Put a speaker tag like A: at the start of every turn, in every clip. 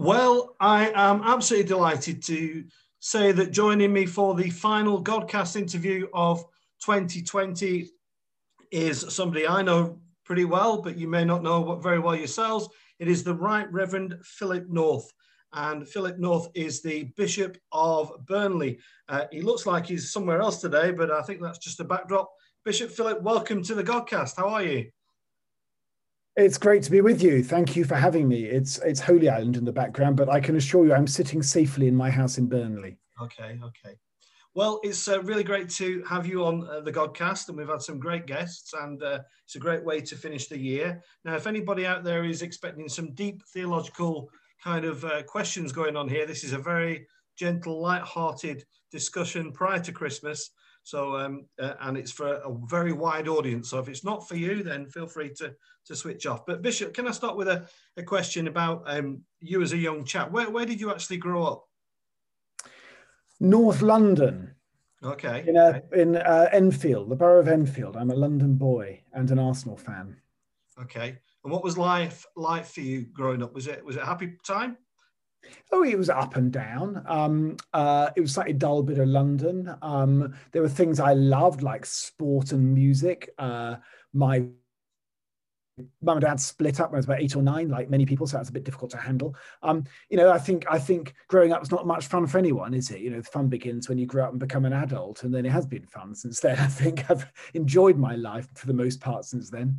A: Well, I am absolutely delighted to say that joining me for the final Godcast interview of 2020 is somebody I know pretty well, but you may not know very well yourselves. It is the Right Reverend Philip North. And Philip North is the Bishop of Burnley. Uh, he looks like he's somewhere else today, but I think that's just a backdrop. Bishop Philip, welcome to the Godcast. How are you?
B: It's great to be with you. Thank you for having me. It's it's Holy Island in the background, but I can assure you I'm sitting safely in my house in Burnley.
A: Okay, okay. Well, it's uh, really great to have you on uh, the Godcast, and we've had some great guests, and uh, it's a great way to finish the year. Now, if anybody out there is expecting some deep theological kind of uh, questions going on here, this is a very gentle, light-hearted discussion prior to Christmas. So, um, uh, and it's for a very wide audience. So, if it's not for you, then feel free to to switch off. But Bishop, can I start with a, a question about um, you as a young chap? Where where did you actually grow up?
B: North London.
A: Okay.
B: In, a, in uh, Enfield, the borough of Enfield. I'm a London boy and an Arsenal fan.
A: Okay. And what was life like for you growing up? Was it was it a happy time?
B: Oh, it was up and down. Um, uh, it was slightly dull bit of London. Um, there were things I loved like sport and music. Uh, my mum and dad split up when I was about eight or nine, like many people, so that's a bit difficult to handle. Um, you know, I think I think growing up is not much fun for anyone, is it? You know, the fun begins when you grow up and become an adult, and then it has been fun since then. I think I've enjoyed my life for the most part since then.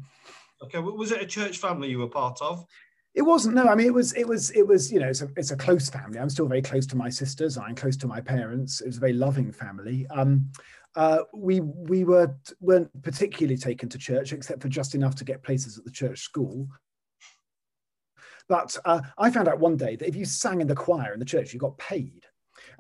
A: Okay, was it a church family you were part of?
B: It wasn't. No, I mean, it was. It was. It was. You know, it's a, it's a close family. I'm still very close to my sisters. I'm close to my parents. It was a very loving family. Um, uh, we we were weren't particularly taken to church, except for just enough to get places at the church school. But uh, I found out one day that if you sang in the choir in the church, you got paid.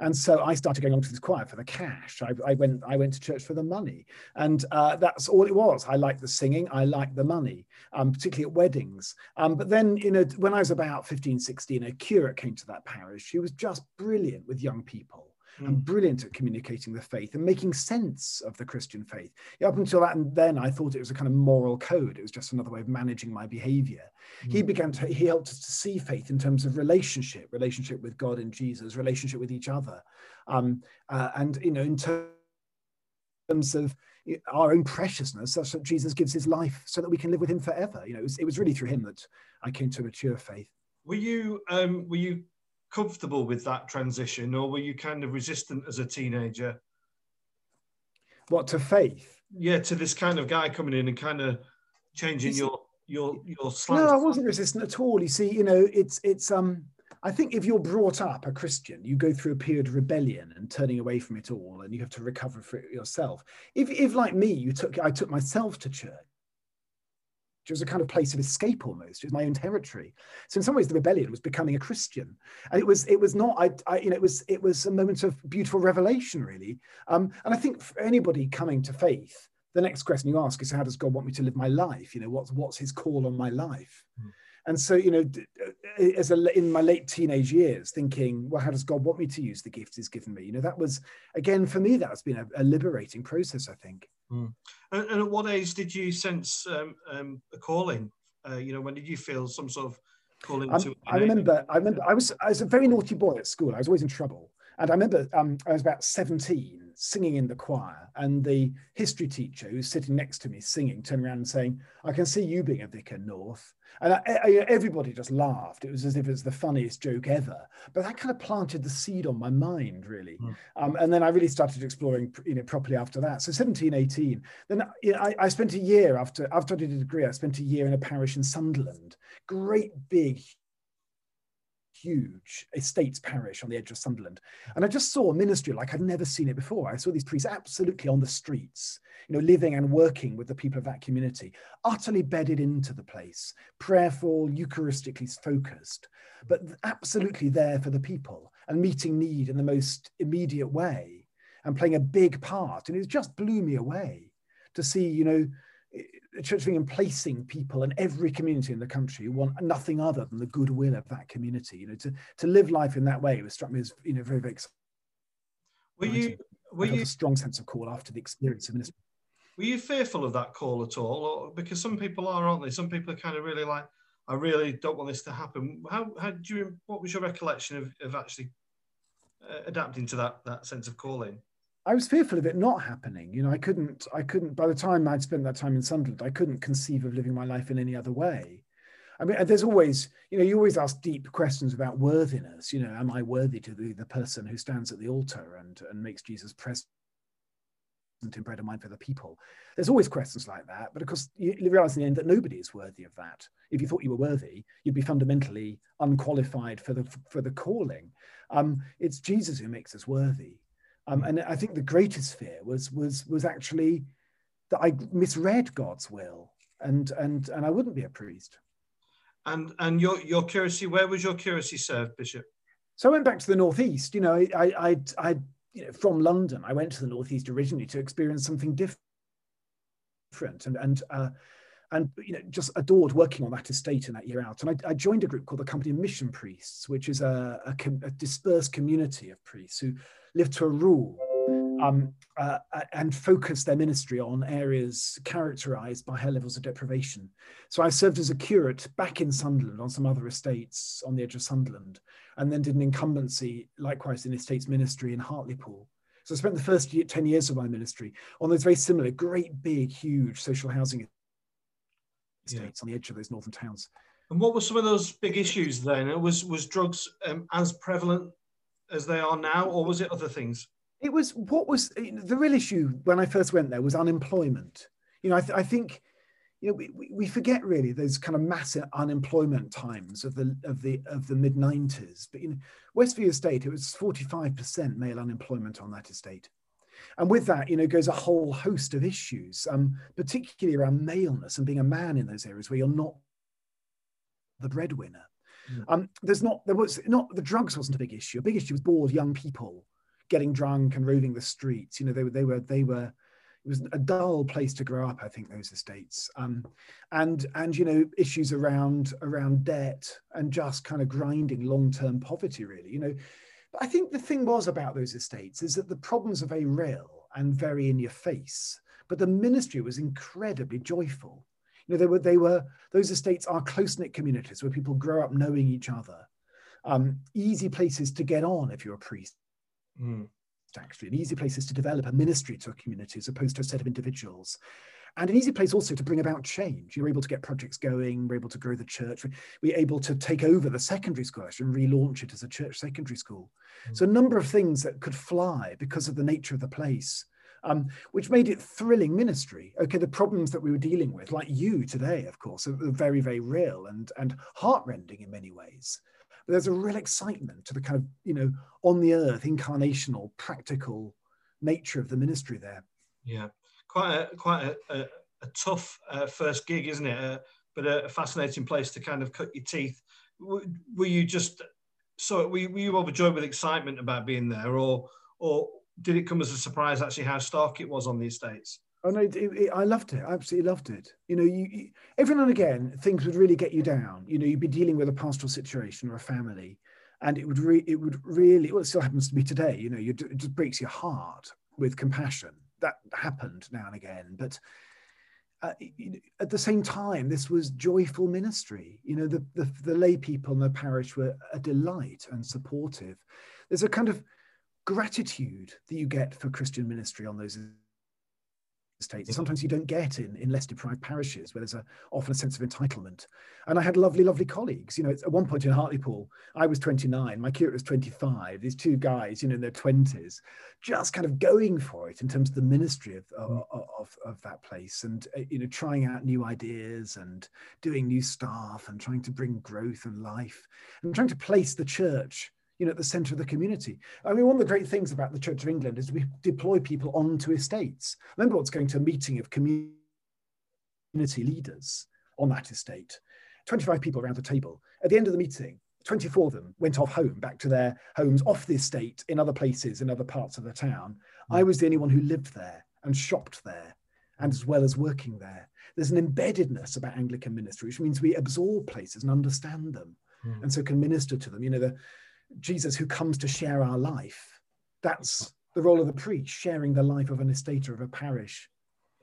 B: And so I started going along to this choir for the cash. I, I went I went to church for the money, and uh, that's all it was. I liked the singing, I liked the money, um, particularly at weddings. Um, but then, you know, when I was about 15, 16, a curate came to that parish. She was just brilliant with young people mm. and brilliant at communicating the faith and making sense of the Christian faith. Up until that and then, I thought it was a kind of moral code. It was just another way of managing my behavior. Mm. He began to, he helped us to see faith in terms of relationship, relationship with God and Jesus, relationship with each other. Um, uh, and, you know, in terms of our own preciousness, such that Jesus gives his life so that we can live with him forever. You know, it was, it was really through him that I came to mature faith.
A: Were you um, were you comfortable with that transition, or were you kind of resistant as a teenager?
B: What to faith?
A: Yeah, to this kind of guy coming in and kind of changing your your your slant.
B: No, I wasn't resistant at all. You see, you know, it's it's um. I think if you're brought up a Christian, you go through a period of rebellion and turning away from it all, and you have to recover for it yourself. If, if like me, you took, I took myself to church it was a kind of place of escape almost. It was my own territory. So in some ways, the rebellion was becoming a Christian, and it was it was not. I, I you know it was it was a moment of beautiful revelation, really. Um, and I think for anybody coming to faith, the next question you ask is, how does God want me to live my life? You know, what's what's His call on my life? Mm. And so, you know, uh, as a, in my late teenage years, thinking, well, how does God want me to use the gifts He's given me? You know, that was again for me, that has been a, a liberating process. I think.
A: Mm. And, and, at what age did you sense um, um, a calling? Uh, you know, when did you feel some sort of calling
B: um, to? I remember. I remember. I was. I was a very naughty boy at school. I was always in trouble. And I remember um, I was about 17 singing in the choir, and the history teacher who's sitting next to me singing turned around and saying, I can see you being a vicar north. And I, I, everybody just laughed. It was as if it was the funniest joke ever. But that kind of planted the seed on my mind, really. Mm. Um, and then I really started exploring you know, properly after that. So 17, 18. Then you know, I, I spent a year after, after I did a degree, I spent a year in a parish in Sunderland. Great big, huge estates parish on the edge of Sunderland. And I just saw a ministry like I'd never seen it before. I saw these priests absolutely on the streets, you know, living and working with the people of that community, utterly bedded into the place, prayerful, Eucharistically focused, but absolutely there for the people and meeting need in the most immediate way and playing a big part. And it just blew me away to see, you know, church being and placing people in every community in the country who want nothing other than the goodwill of that community. You know, to, to live life in that way was struck me as you know very very exciting.
A: Were you were you
B: a strong sense of call after the experience of ministry?
A: Were you fearful of that call at all, or because some people are, aren't they? Some people are kind of really like, I really don't want this to happen. How, how do you, what was your recollection of, of actually uh, adapting to that, that sense of calling?
B: I was fearful of it not happening. You know, I couldn't, I couldn't, by the time I'd spent that time in Sunderland, I couldn't conceive of living my life in any other way. I mean, there's always, you know, you always ask deep questions about worthiness. You know, am I worthy to be the person who stands at the altar and, and makes Jesus present in bread and wine for the people? There's always questions like that. But of course, you realize in the end that nobody is worthy of that. If you thought you were worthy, you'd be fundamentally unqualified for the, for the calling. Um, it's Jesus who makes us worthy. Um, and I think the greatest fear was was was actually that I misread God's will, and and and I wouldn't be a priest.
A: And and your your curiosity, where was your curacy served, Bishop?
B: So I went back to the northeast. You know, I I I you know from London, I went to the northeast originally to experience something different, and and uh, and you know just adored working on that estate in that year out. And I, I joined a group called the Company of Mission Priests, which is a, a, a dispersed community of priests who live to a rule um, uh, and focus their ministry on areas characterized by high levels of deprivation. So I served as a curate back in Sunderland on some other estates on the edge of Sunderland, and then did an incumbency likewise in estates ministry in Hartlepool. So I spent the first year, 10 years of my ministry on those very similar, great, big, huge social housing estates yeah. on the edge of those northern towns.
A: And what were some of those big issues then? Was was drugs um, as prevalent as they are now, or was it other things?
B: It was what was the real issue when I first went there was unemployment. You know, I, th- I think you know we, we forget really those kind of massive unemployment times of the of the of the mid 90s. But you know, Westview Estate, it was 45% male unemployment on that estate. And with that, you know, goes a whole host of issues, um, particularly around maleness and being a man in those areas where you're not the breadwinner. Mm. Um, there's not there was not the drugs wasn't a big issue. A big issue was bored young people getting drunk and roving the streets. You know, they were they were they were it was a dull place to grow up. I think those estates, um, and and you know issues around around debt and just kind of grinding long term poverty. Really, you know, but I think the thing was about those estates is that the problems are very real and very in your face. But the ministry was incredibly joyful. You know, they were they were those estates are close knit communities where people grow up knowing each other. Um, easy places to get on if you're a priest. Mm. Actually, and easy places to develop a ministry to a community as opposed to a set of individuals and an easy place also to bring about change. You're able to get projects going, we're able to grow the church, we're able to take over the secondary school and relaunch it as a church secondary school. Mm. So a number of things that could fly because of the nature of the place. Um, which made it thrilling ministry. Okay, the problems that we were dealing with, like you today, of course, are very, very real and and heartrending in many ways. But there's a real excitement to the kind of you know on the earth, incarnational, practical nature of the ministry there.
A: Yeah, quite a quite a, a, a tough uh, first gig, isn't it? Uh, but a, fascinating place to kind of cut your teeth. Were, were you just so were were you overjoyed with excitement about being there, or or did it come as a surprise actually how stark it was on the estates?
B: Oh no, it, it, I loved it. I absolutely loved it. You know, you, you, every now and again things would really get you down. You know, you'd be dealing with a pastoral situation or a family, and it would re- it would really well, it still happens to me today. You know, you, it just breaks your heart with compassion that happened now and again, but uh, at the same time, this was joyful ministry. You know, the, the, the lay people in the parish were a delight and supportive. There's a kind of gratitude that you get for Christian ministry on those states. Sometimes you don't get in, in less deprived parishes where there's a, often a sense of entitlement. And I had lovely, lovely colleagues. You know, at one point in Hartlepool, I was 29, my curate was 25. These two guys, you know, in their 20s, just kind of going for it in terms of the ministry of, of, of, of that place and, uh, you know, trying out new ideas and doing new stuff and trying to bring growth and life and trying to place the church you know, at the center of the community. I mean, one of the great things about the Church of England is we deploy people onto estates. remember what's going to a meeting of community leaders on that estate. 25 people around the table. At the end of the meeting, 24 of them went off home, back to their homes off the estate in other places, in other parts of the town. Mm. I was the only one who lived there and shopped there, and as well as working there. There's an embeddedness about Anglican ministry, which means we absorb places and understand them, mm. and so can minister to them. You know, the Jesus who comes to share our life. That's the role of the priest, sharing the life of an estate or of a parish.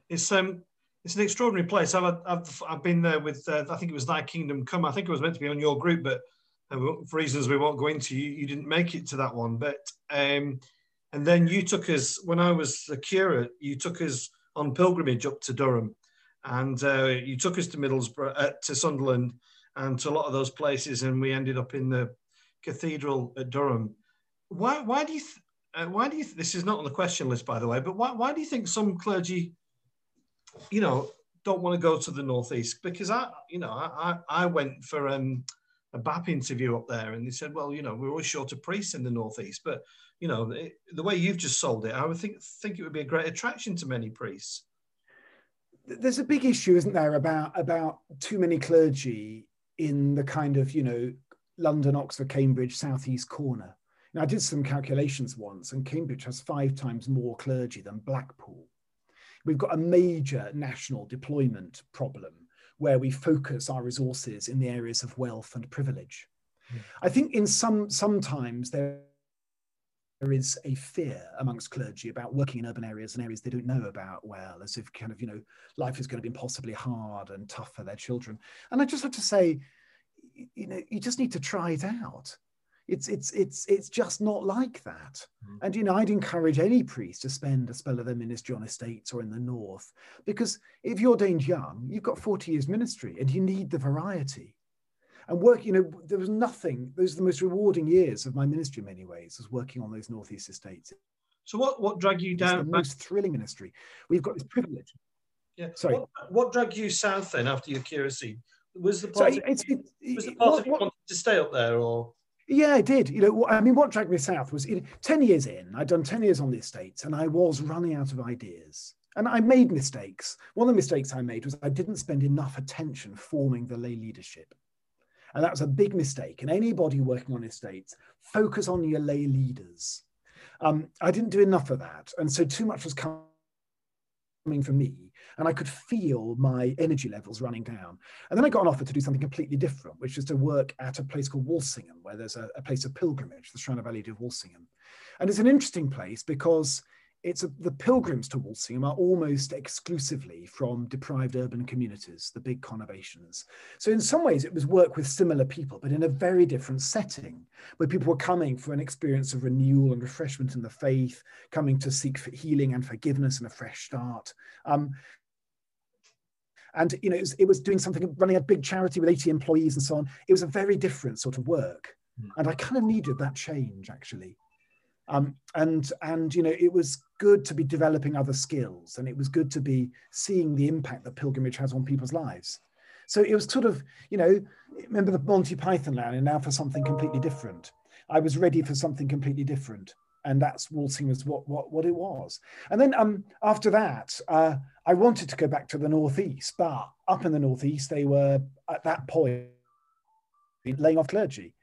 A: It's um, it's an extraordinary place. I've, I've, I've been there with, uh, I think it was Thy Kingdom Come. I think it was meant to be on your group, but uh, for reasons we won't go into, you, you didn't make it to that one. But um, and then you took us when I was the curate. You took us on pilgrimage up to Durham, and uh, you took us to Middlesbrough, uh, to Sunderland, and to a lot of those places, and we ended up in the cathedral at Durham. Why? Why do you? Uh, why do you? Th- this is not on the question list, by the way. But why? Why do you think some clergy, you know, don't want to go to the northeast? Because I, you know, I I, I went for um, a BAP interview up there, and they said, well, you know, we're always short of priests in the northeast, but you know, it, the way you've just sold it, I would think think it would be a great attraction to many priests.
B: There's a big issue, isn't there, about about too many clergy in the kind of you know London, Oxford, Cambridge, southeast corner. Now, I did some calculations once, and Cambridge has five times more clergy than Blackpool. We've got a major national deployment problem where we focus our resources in the areas of wealth and privilege. Mm. I think in some sometimes there there is a fear amongst clergy about working in urban areas and areas they don't know about well, as if kind of, you know, life is going to be impossibly hard and tough for their children. And I just have to say, you know, you just need to try it out. It's it's it's it's just not like that. Mm. And you know, I'd encourage any priest to spend a spell of their ministry on estates or in the north, because if you're ordained young, you've got 40 years ministry and you need the variety. And work you know there was nothing those are the most rewarding years of my ministry in many ways was working on those northeast estates.
A: So what what dragged you down
B: it's the most thrilling ministry. We've got this privilege.
A: Yeah. Sorry. What, what dragged you south then after your curacy was the part, so it's, it's, was the part what, of you wanted to stay up there or
B: yeah, I did. You know, I mean, what dragged me south was you know, 10 years in, I'd done 10 years on the estates and I was running out of ideas. And I made mistakes. One of the mistakes I made was I didn't spend enough attention forming the lay leadership. And that was a big mistake. And anybody working on estates, focus on your lay leaders. Um, I didn't do enough of that. And so too much was coming from me. And I could feel my energy levels running down. And then I got an offer to do something completely different, which was to work at a place called Walsingham, where there's a, a place of pilgrimage, the Shrine of Lady of Walsingham. And it's an interesting place because it's a, the pilgrims to Walsingham are almost exclusively from deprived urban communities, the big conurbations. So in some ways, it was work with similar people, but in a very different setting, where people were coming for an experience of renewal and refreshment in the faith, coming to seek healing and forgiveness and a fresh start. Um, and you know, it was, it was, doing something, running a big charity with 80 employees and so on. It was a very different sort of work, mm. and I kind of needed that change actually. Um, and and you know it was good to be developing other skills and it was good to be seeing the impact that pilgrimage has on people's lives. So it was sort of you know remember the monty python line and now for something completely different. I was ready for something completely different and that's Walsingham was what what, what it was. And then um, after that uh, i wanted to go back to the northeast but up in the northeast they were at that point laying off clergy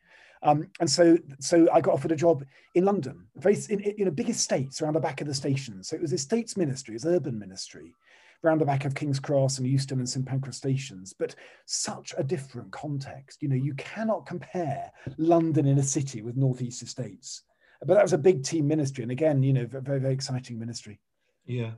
B: um, and so, so I got offered a job in London, very in, in a big estates around the back of the station. So it was estates ministry, it was urban ministry, around the back of King's Cross and Euston and St Pancras stations. But such a different context. You know, you cannot compare London in a city with Northeast Estates. But that was a big team ministry, and again, you know, very very exciting ministry.
A: Yeah,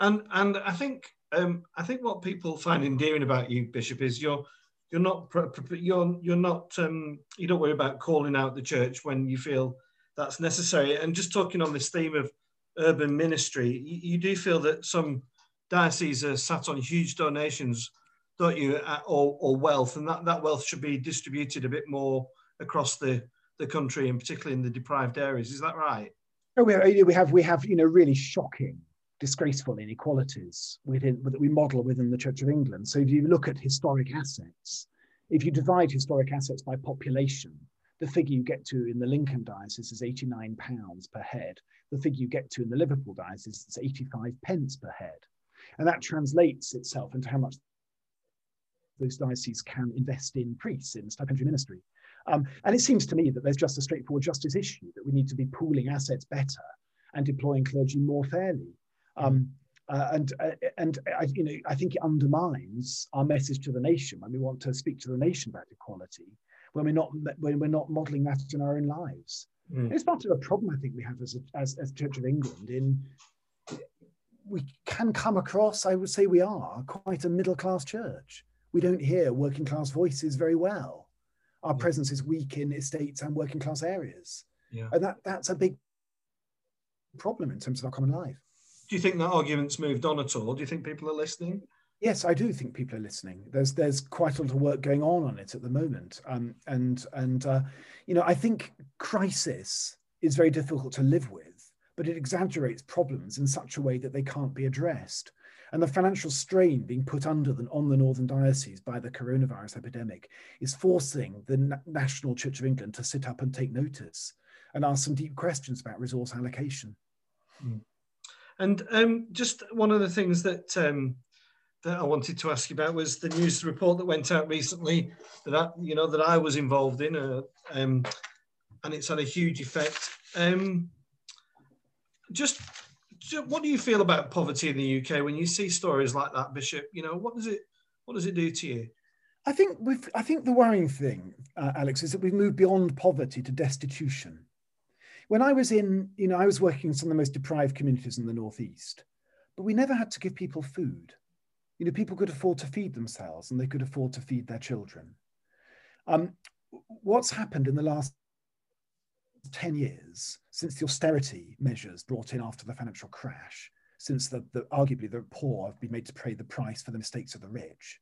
A: and and I think um, I think what people find endearing about you, Bishop, is your you're not you're you're not um, you don't worry about calling out the church when you feel that's necessary. And just talking on this theme of urban ministry, you, you do feel that some dioceses are sat on huge donations, don't you, or, or wealth, and that, that wealth should be distributed a bit more across the, the country and particularly in the deprived areas. Is that right?
B: Oh, we have we have you know really shocking disgraceful inequalities within, that we model within the Church of England. So if you look at historic assets, if you divide historic assets by population, the figure you get to in the Lincoln diocese is 89 pounds per head. The figure you get to in the Liverpool diocese is 85 pence per head. And that translates itself into how much those dioceses can invest in priests, in stipendiary ministry. Um, and it seems to me that there's just a straightforward justice issue that we need to be pooling assets better and deploying clergy more fairly. Um, uh, and uh, and I, you know, I think it undermines our message to the nation when we want to speak to the nation about equality, when we're not when we're not modelling that in our own lives. Mm. It's part of a problem I think we have as a, as, as Church of England in we can come across, I would say we are quite a middle class church. We don't hear working class voices very well. Our yeah. presence is weak in estates and working class areas. Yeah. And that, that's a big problem in terms of our common life.
A: Do you think that argument's moved on at all? Do you think people are listening?
B: Yes, I do think people are listening. There's there's quite a lot of work going on on it at the moment, um, and and uh, you know I think crisis is very difficult to live with, but it exaggerates problems in such a way that they can't be addressed. And the financial strain being put under the, on the Northern Diocese by the coronavirus epidemic is forcing the Na- National Church of England to sit up and take notice and ask some deep questions about resource allocation.
A: Mm. And um, just one of the things that um, that I wanted to ask you about was the news report that went out recently that I, you know that I was involved in, uh, um, and it's had a huge effect. Um, just, just, what do you feel about poverty in the UK when you see stories like that, Bishop? You know, what does it what does it do to you?
B: I think we've, I think the worrying thing, uh, Alex, is that we've moved beyond poverty to destitution. When I was in, you know, I was working in some of the most deprived communities in the Northeast, but we never had to give people food you know, people could afford to feed themselves and they could afford to feed their children. Um, what's happened in the last 10 years since the austerity measures brought in after the financial crash, since the, the arguably the poor have been made to pay the price for the mistakes of the rich,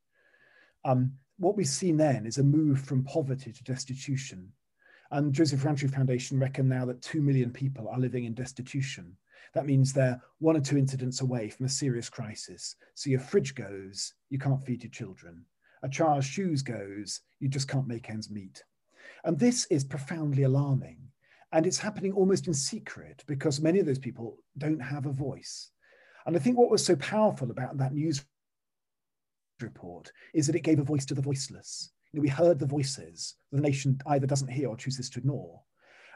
B: um, what we've seen then is a move from poverty to destitution. And Joseph Rowntree Foundation reckon now that 2 million people are living in destitution that means they're one or two incidents away from a serious crisis. So your fridge goes, you can't feed your children. A child's shoes goes, you just can't make ends meet. And this is profoundly alarming. And it's happening almost in secret because many of those people don't have a voice. And I think what was so powerful about that news report is that it gave a voice to the voiceless. You know, we heard the voices the nation either doesn't hear or chooses to ignore.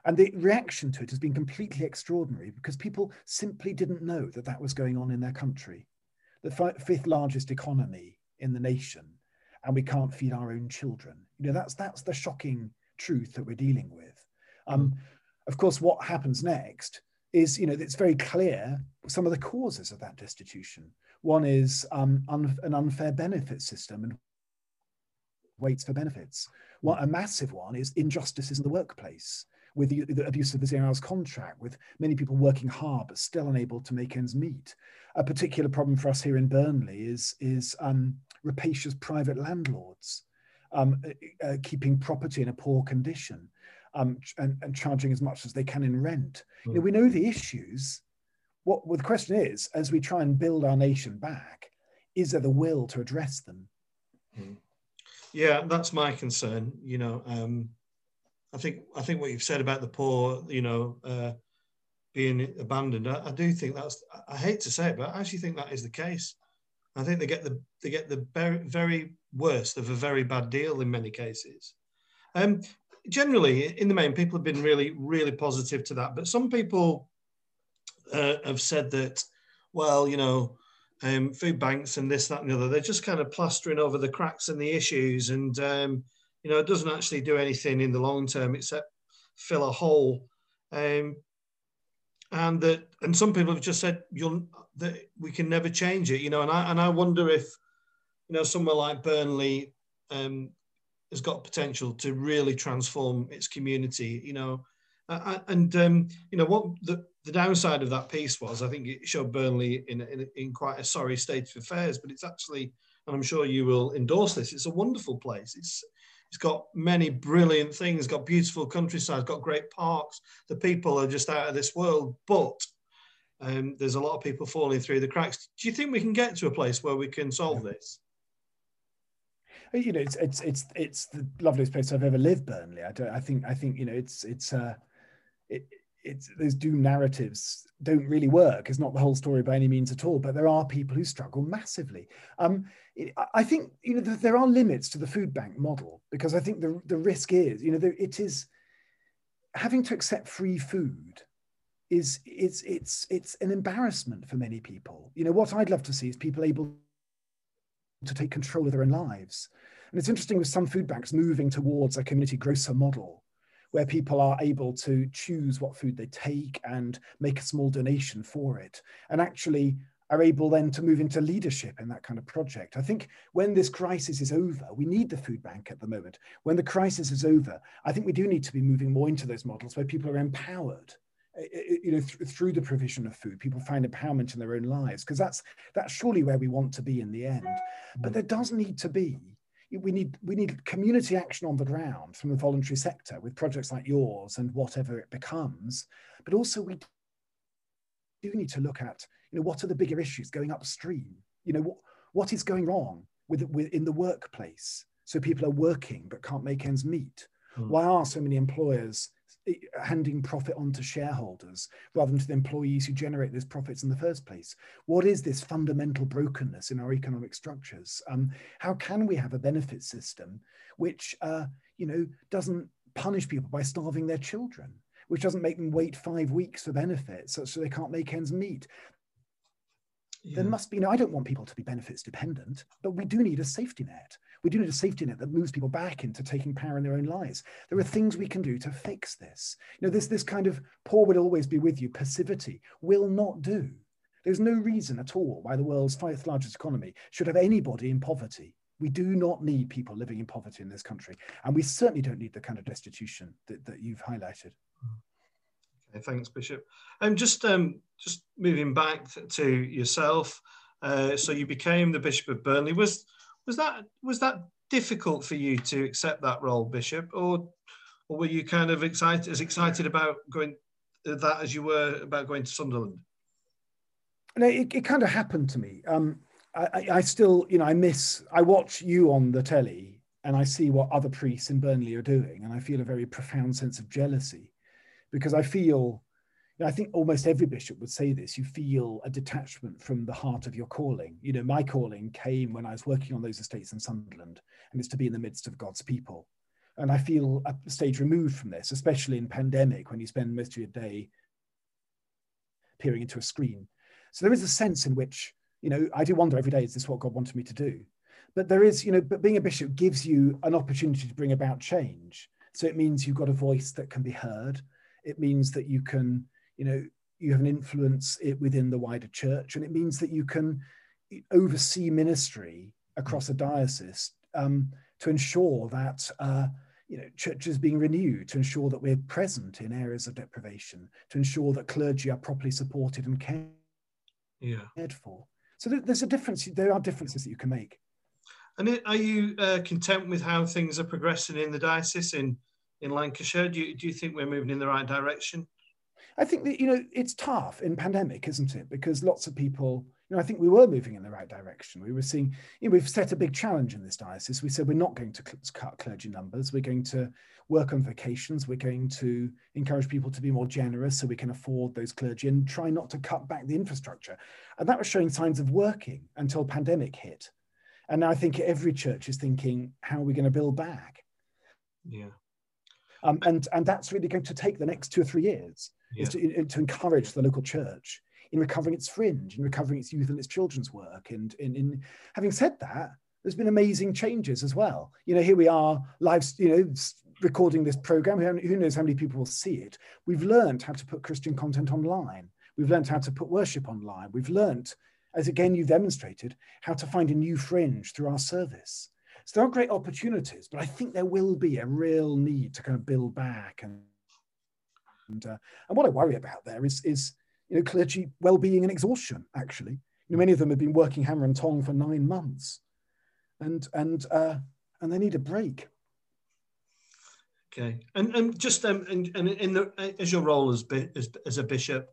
B: And the reaction to it has been completely extraordinary because people simply didn't know that that was going on in their country. The fifth largest economy in the nation, and we can't feed our own children. You know, that's, that's the shocking truth that we're dealing with. Um, mm. Of course, what happens next is, you know, it's very clear some of the causes of that destitution. One is um, un- an unfair benefit system and waits for benefits. One, a massive one is injustices in the workplace with the, the abuse of the zero hours contract, with many people working hard but still unable to make ends meet. A particular problem for us here in Burnley is, is um, rapacious private landlords um, uh, uh, keeping property in a poor condition um, and, and, charging as much as they can in rent. You know, hmm. we know the issues. What well, the question is, as we try and build our nation back, is there the will to address them?
A: Mm. Yeah, that's my concern. You know, um, I think I think what you've said about the poor, you know, uh, being abandoned, I, I, do think that's. I hate to say it, but I actually think that is the case. I think they get the they get the very, very worst of a very bad deal in many cases. Um, generally, in the main, people have been really really positive to that, but some people uh, have said that, well, you know. Um, food banks and this, that, and the other. They're just kind of plastering over the cracks and the issues, and um, you know, it doesn't actually do anything in the long term except fill a hole. Um, and that, and some people have just said you'll that we can never change it. You know, and I and I wonder if, you know, somewhere like Burnley um, has got potential to really transform its community. You know, and um, you know what the the downside of that piece was, I think it showed Burnley in, in, in quite a sorry state of affairs, but it's actually, and I'm sure you will endorse this. It's a wonderful place. It's it's got many brilliant things, got beautiful countryside, got great parks. The people are just out of this world, but um, there's a lot of people falling through the cracks. Do you think we can get to a place where we can solve this?
B: You know, it's it's it's it's the loveliest place I've ever lived, Burnley. I, don't, I think I think you know it's it's uh, it, it's those doom narratives don't really work. It's not the whole story by any means at all, but there are people who struggle massively. Um, I think you know there are limits to the food bank model because I think the the risk is you know it is having to accept free food is it's it's it's an embarrassment for many people. You know what I'd love to see is people able to take control of their own lives. And it's interesting with some food banks moving towards a community grocer model where people are able to choose what food they take and make a small donation for it. And actually, are able then to move into leadership in that kind of project. I think when this crisis is over, we need the food bank at the moment. When the crisis is over, I think we do need to be moving more into those models where people are empowered you know th- through the provision of food people find empowerment in their own lives because that's that's surely where we want to be in the end but mm. there does need to be we need we need community action on the ground from the voluntary sector with projects like yours and whatever it becomes. But also we do need to look at you know what are the bigger issues going upstream? You know what what is going wrong with, with in the workplace? So people are working but can't make ends meet. Mm. why are so many employers handing profit on to shareholders rather than to the employees who generate those profits in the first place what is this fundamental brokenness in our economic structures um, how can we have a benefit system which uh, you know doesn't punish people by starving their children which doesn't make them wait five weeks for benefits so, so they can't make ends meet. Yeah. There must be, you know, I don't want people to be benefits dependent, but we do need a safety net. We do need a safety net that moves people back into taking power in their own lives. There are things we can do to fix this. You know, this, this kind of poor will always be with you passivity will not do. There's no reason at all why the world's fifth largest economy should have anybody in poverty. We do not need people living in poverty in this country. And we certainly don't need the kind of destitution that, that you've highlighted.
A: Thanks, Bishop. Um, just um, just moving back to yourself. Uh, so you became the Bishop of Burnley. Was was that was that difficult for you to accept that role, Bishop, or or were you kind of excited as excited about going that as you were about going to Sunderland?
B: No, it, it kind of happened to me. Um, I, I still, you know, I miss. I watch you on the telly, and I see what other priests in Burnley are doing, and I feel a very profound sense of jealousy because I feel, I think almost every bishop would say this, you feel a detachment from the heart of your calling. You know, my calling came when I was working on those estates in Sunderland, and it's to be in the midst of God's people. And I feel a stage removed from this, especially in pandemic when you spend most of your day peering into a screen. So there is a sense in which, you know, I do wonder every day, is this what God wanted me to do? But there is, you know, but being a bishop gives you an opportunity to bring about change. So it means you've got a voice that can be heard. It means that you can, you know, you have an influence it within the wider church, and it means that you can oversee ministry across a diocese um, to ensure that uh, you know church is being renewed, to ensure that we're present in areas of deprivation, to ensure that clergy are properly supported and cared yeah. for. So there's a difference. There are differences that you can make.
A: And are you uh, content with how things are progressing in the diocese in in Lancashire? Do you, do you think we're moving in the right direction?
B: I think that, you know, it's tough in pandemic, isn't it? Because lots of people, you know, I think we were moving in the right direction. We were seeing, you know, we've set a big challenge in this diocese. We said we're not going to cut clergy numbers. We're going to work on vocations. We're going to encourage people to be more generous so we can afford those clergy and try not to cut back the infrastructure. And that was showing signs of working until pandemic hit. And now I think every church is thinking, how are we going to build back?
A: Yeah.
B: Um, and, and that's really going to take the next two or three years yeah. is to, to encourage the local church in recovering its fringe, in recovering its youth and its children's work. And in, in having said that, there's been amazing changes as well. You know, here we are live, you know, recording this program. Who knows how many people will see it? We've learned how to put Christian content online. We've learned how to put worship online. We've learned, as again you've demonstrated, how to find a new fringe through our service. So there are great opportunities, but I think there will be a real need to kind of build back. And and, uh, and what I worry about there is is you know clergy well-being and exhaustion. Actually, you know, many of them have been working hammer and tong for nine months, and and uh, and they need a break.
A: Okay, and and just um, and, and in the as your role as as, as a bishop,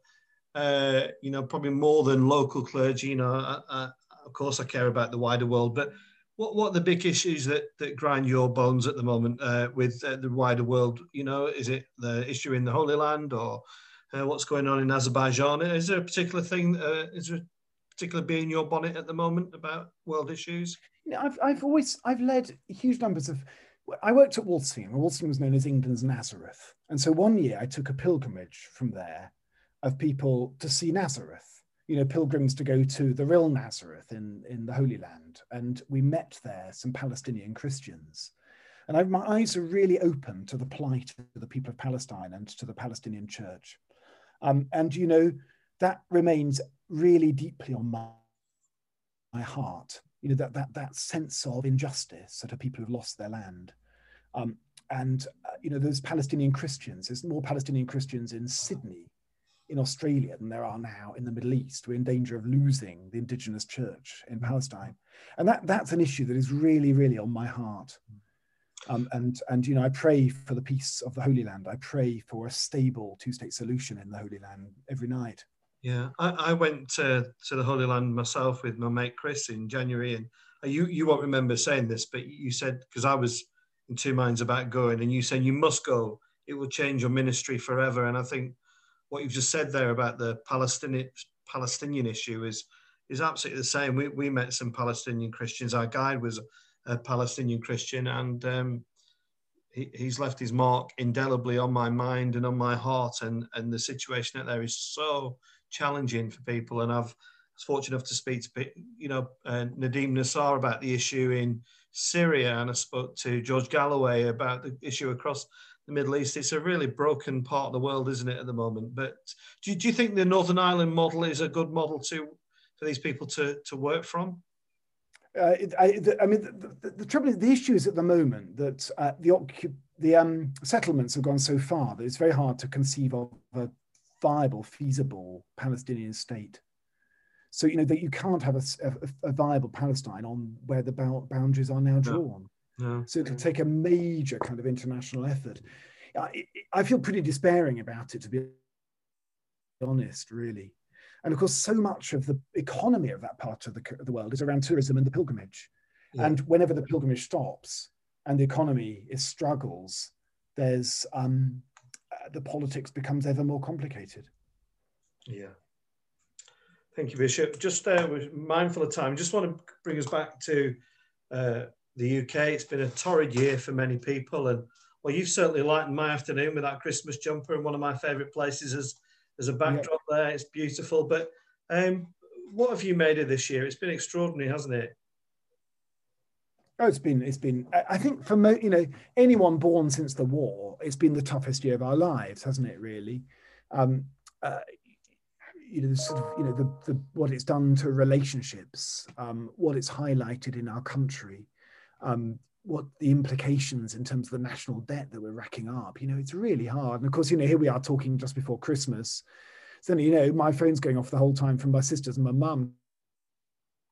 A: uh, you know, probably more than local clergy. You know, uh, uh, of course, I care about the wider world, but what what are the big issues that that grind your bones at the moment uh, with uh, the wider world? You know, is it the issue in the Holy Land or uh, what's going on in Azerbaijan? Is there a particular thing? Uh, is there a particular bee in your bonnet at the moment about world issues?
B: You know, I've I've always I've led huge numbers of. I worked at Walsingham. Walsingham was known as England's Nazareth, and so one year I took a pilgrimage from there of people to see Nazareth you know, pilgrims to go to the real Nazareth in, in the Holy Land. And we met there some Palestinian Christians. And I, my eyes are really open to the plight of the people of Palestine and to the Palestinian church. Um, and, you know, that remains really deeply on my, my heart. You know, that, that, that sense of injustice that are people who've lost their land. Um, and, uh, you know, those Palestinian Christians, there's more Palestinian Christians in Sydney, in Australia than there are now in the Middle East. We're in danger of losing the indigenous church in Palestine. And that, that's an issue that is really, really on my heart. Um, and and you know, I pray for the peace of the Holy Land. I pray for a stable two-state solution in the Holy Land every night.
A: Yeah, I, I went to, to the Holy Land myself with my mate Chris in January, and you you won't remember saying this, but you said because I was in two minds about going, and you said you must go. It will change your ministry forever. And I think what you've just said there about the Palestinian Palestinian issue is is absolutely the same. We we met some Palestinian Christians. Our guide was a Palestinian Christian, and um, he, he's left his mark indelibly on my mind and on my heart. And and the situation out there is so challenging for people. And I've was fortunate enough to speak to you know uh, Nadim Nassar about the issue in Syria, and I spoke to George Galloway about the issue across the Middle East. It's a really broken part of the world, isn't it, at the moment? But do, do you think the Northern Ireland model is a good model to for these people to to work from?
B: Uh, I, the, I, mean, the, the, the, trouble is, the issue is at the moment that uh, the the um, settlements have gone so far that it's very hard to conceive of a viable, feasible Palestinian state. So you know that you can't have a, a, a viable Palestine on where the boundaries are now drawn. No. So it'll take a major kind of international effort. I, I feel pretty despairing about it, to be honest, really. And of course, so much of the economy of that part of the, the world is around tourism and the pilgrimage. Yeah. And whenever the pilgrimage stops and the economy is struggles, there's um, uh, the politics becomes ever more complicated.
A: Yeah. Thank you, Bishop. Just uh, we're mindful of time. Just want to bring us back to uh, the UK. It's been a torrid year for many people, and well, you've certainly lightened my afternoon with that Christmas jumper. And one of my favourite places as there's a backdrop yeah. there. It's beautiful. But um, what have you made of this year? It's been extraordinary, hasn't it?
B: Oh, it's been it's been. I think for mo- you know anyone born since the war, it's been the toughest year of our lives, hasn't it? Really, um, uh, you know, sort of you know the the what it's done to relationships, um, what it's highlighted in our country, um, what the implications in terms of the national debt that we're racking up. You know, it's really hard. And of course, you know, here we are talking just before Christmas. So, you know, my phone's going off the whole time from my sisters and my mum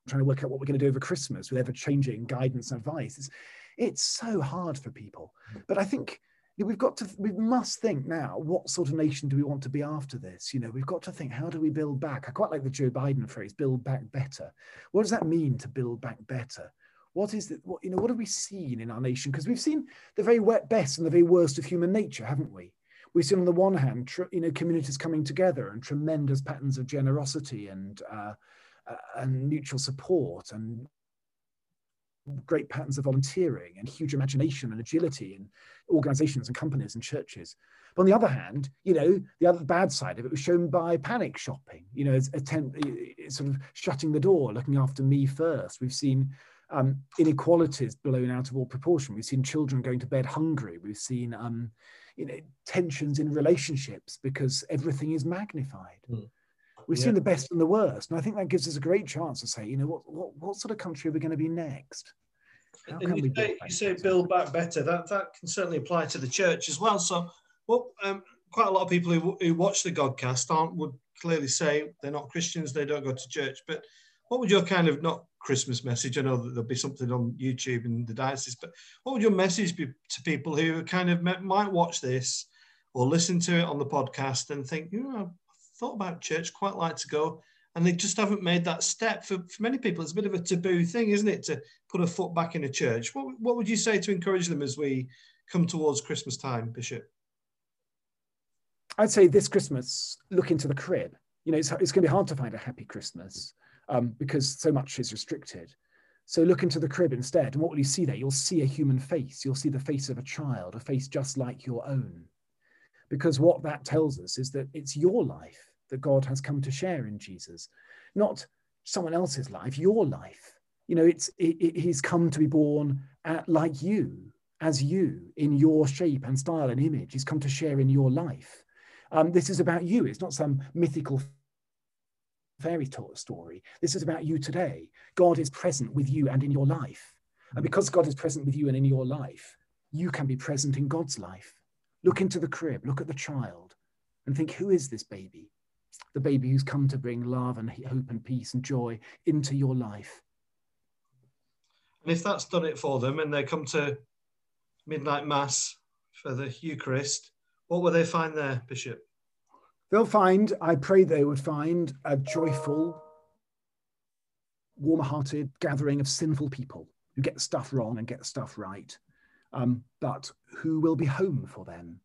B: trying to work out what we're going to do over Christmas with ever changing guidance and advice. It's, it's so hard for people. But I think we've got to, we must think now, what sort of nation do we want to be after this? You know, we've got to think, how do we build back? I quite like the Joe Biden phrase, build back better. What does that mean to build back better? What is it what you know what have we seen in our nation? Because we've seen the very best and the very worst of human nature haven't we? We've seen on the one hand you know communities coming together and tremendous patterns of generosity and uh, uh, and mutual support and great patterns of volunteering and huge imagination and agility in organizations and companies and churches. But on the other hand you know the other bad side of it was shown by panic shopping you know attempt sort of shutting the door looking after me first. We've seen um, inequalities blown out of all proportion. We've seen children going to bed hungry. We've seen um, you know, tensions in relationships because everything is magnified. Mm. We've yeah. seen the best and the worst. And I think that gives us a great chance to say, you know, what, what, what sort of country are we going to be next?
A: How and you say, you say build back better. That, that can certainly apply to the church as well. So, well, um, quite a lot of people who, who watch the Godcast aren't would clearly say they're not Christians, they don't go to church. But what would your kind of not Christmas message? I know that there'll be something on YouTube in the diocese, but what would your message be to people who kind of might watch this or listen to it on the podcast and think, you know, I've thought about church, quite like to go, and they just haven't made that step. For, for many people, it's a bit of a taboo thing, isn't it, to put a foot back in a church? What, what would you say to encourage them as we come towards Christmas time, Bishop?
B: I'd say this Christmas, look into the crib. You know, it's, it's going to be hard to find a happy Christmas um, because so much is restricted. So look into the crib instead. And what will you see there? You'll see a human face. You'll see the face of a child, a face just like your own. Because what that tells us is that it's your life that God has come to share in Jesus, not someone else's life, your life. You know, it's it, it, he's come to be born at, like you, as you, in your shape and style and image. He's come to share in your life. Um, this is about you. It's not some mythical fairy story. This is about you today. God is present with you and in your life. And because God is present with you and in your life, you can be present in God's life. Look into the crib, look at the child, and think, who is this baby? The baby who's come to bring love and hope and peace and joy into your life.
A: And if that's done it for them and they come to midnight mass for the Eucharist, what will they find there, Bishop?
B: They'll find, I pray they would find a joyful, warm hearted gathering of sinful people who get stuff wrong and get stuff right, um, but who will be home for them.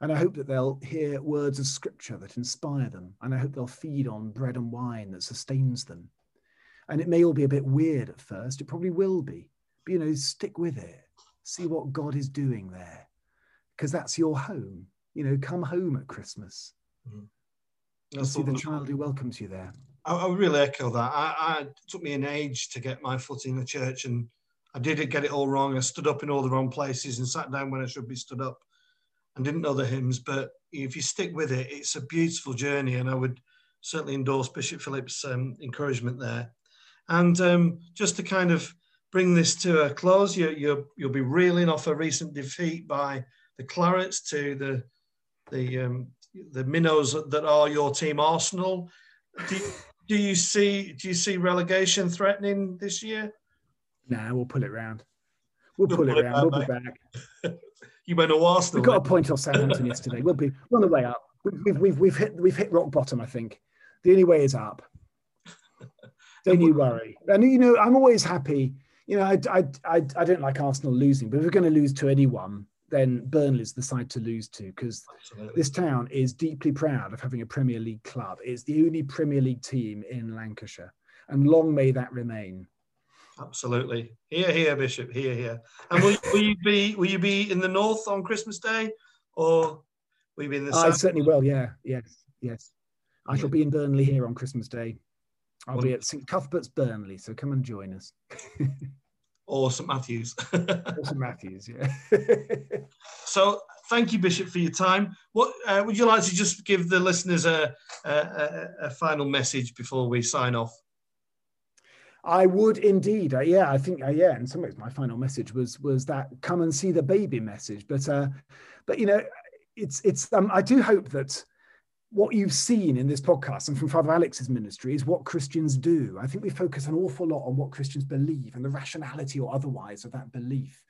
B: And I hope that they'll hear words of scripture that inspire them. And I hope they'll feed on bread and wine that sustains them. And it may all be a bit weird at first, it probably will be. But, you know, stick with it. See what God is doing there, because that's your home. You know, come home at Christmas. Mm-hmm. See the child who welcomes you there.
A: I, I really echo that. I, I, it took me an age to get my foot in the church, and I did get it all wrong. I stood up in all the wrong places and sat down when I should be stood up, and didn't know the hymns. But if you stick with it, it's a beautiful journey, and I would certainly endorse Bishop Philip's um, encouragement there. And um, just to kind of bring this to a close, you, you, you'll be reeling off a recent defeat by the Clarets to the the um, the minnows that are your team, Arsenal. Do, do you see do you see relegation threatening this year?
B: Nah, we'll pull it round. We'll, pull, it round. We'll be back.
A: you went to Arsenal.
B: We got a point off Southampton yesterday. We'll be on the way up. We've, we've, we've hit we've hit rock bottom. I think the only way is up. Don't you worry. And you know, I'm always happy. You know, I, I, I, I don't like Arsenal losing, but if we're going to lose to anyone, then Burnley's the side to lose to because this town is deeply proud of having a Premier League club. It's the only Premier League team in Lancashire, and long may that remain.
A: Absolutely, here, here, Bishop, here, here. And will, will you be will you be in the north on Christmas Day, or will you be in the? South?
B: I certainly will. Yeah, yes, yes. I yeah. shall be in Burnley here on Christmas Day. I'll be at St Cuthbert's Burnley, so come and join us.
A: or St Matthews.
B: or St Matthews, yeah.
A: so thank you, Bishop, for your time. What uh, would you like to just give the listeners a, a, a, final message before we sign off?
B: I would indeed. Uh, yeah, I think. Uh, yeah, in some ways, my final message was was that come and see the baby message. But uh, but you know, it's it's. Um, I do hope that what you've seen in this podcast and from Father Alex's ministry is what Christians do. I think we focus an awful lot on what Christians believe and the rationality or otherwise of that belief.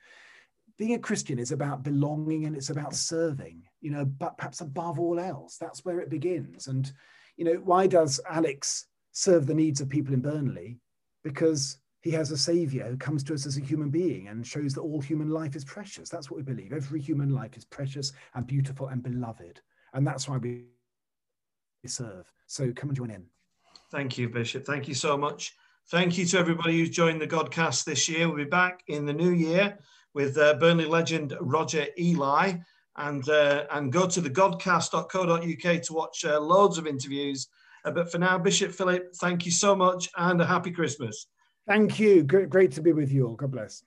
B: Being a Christian is about belonging and it's about serving, you know, but perhaps above all else, that's where it begins. And, you know, why does Alex serve the needs of people in Burnley? Because he has a savior who comes to us as a human being and shows that all human life is precious. That's what we believe. Every human life is precious and beautiful and beloved. And that's why we serve. So come and join in.
A: Thank you, Bishop. Thank you so much. Thank you to everybody who's joined the Godcast this year. We'll be back in the new year with uh, Burnley legend Roger Eli. And, uh, and go to the godcast.co.uk to watch uh, loads of interviews. Uh, but for now, Bishop Philip, thank you so much and a happy Christmas.
B: Thank you. Great, great to be with you all. God bless.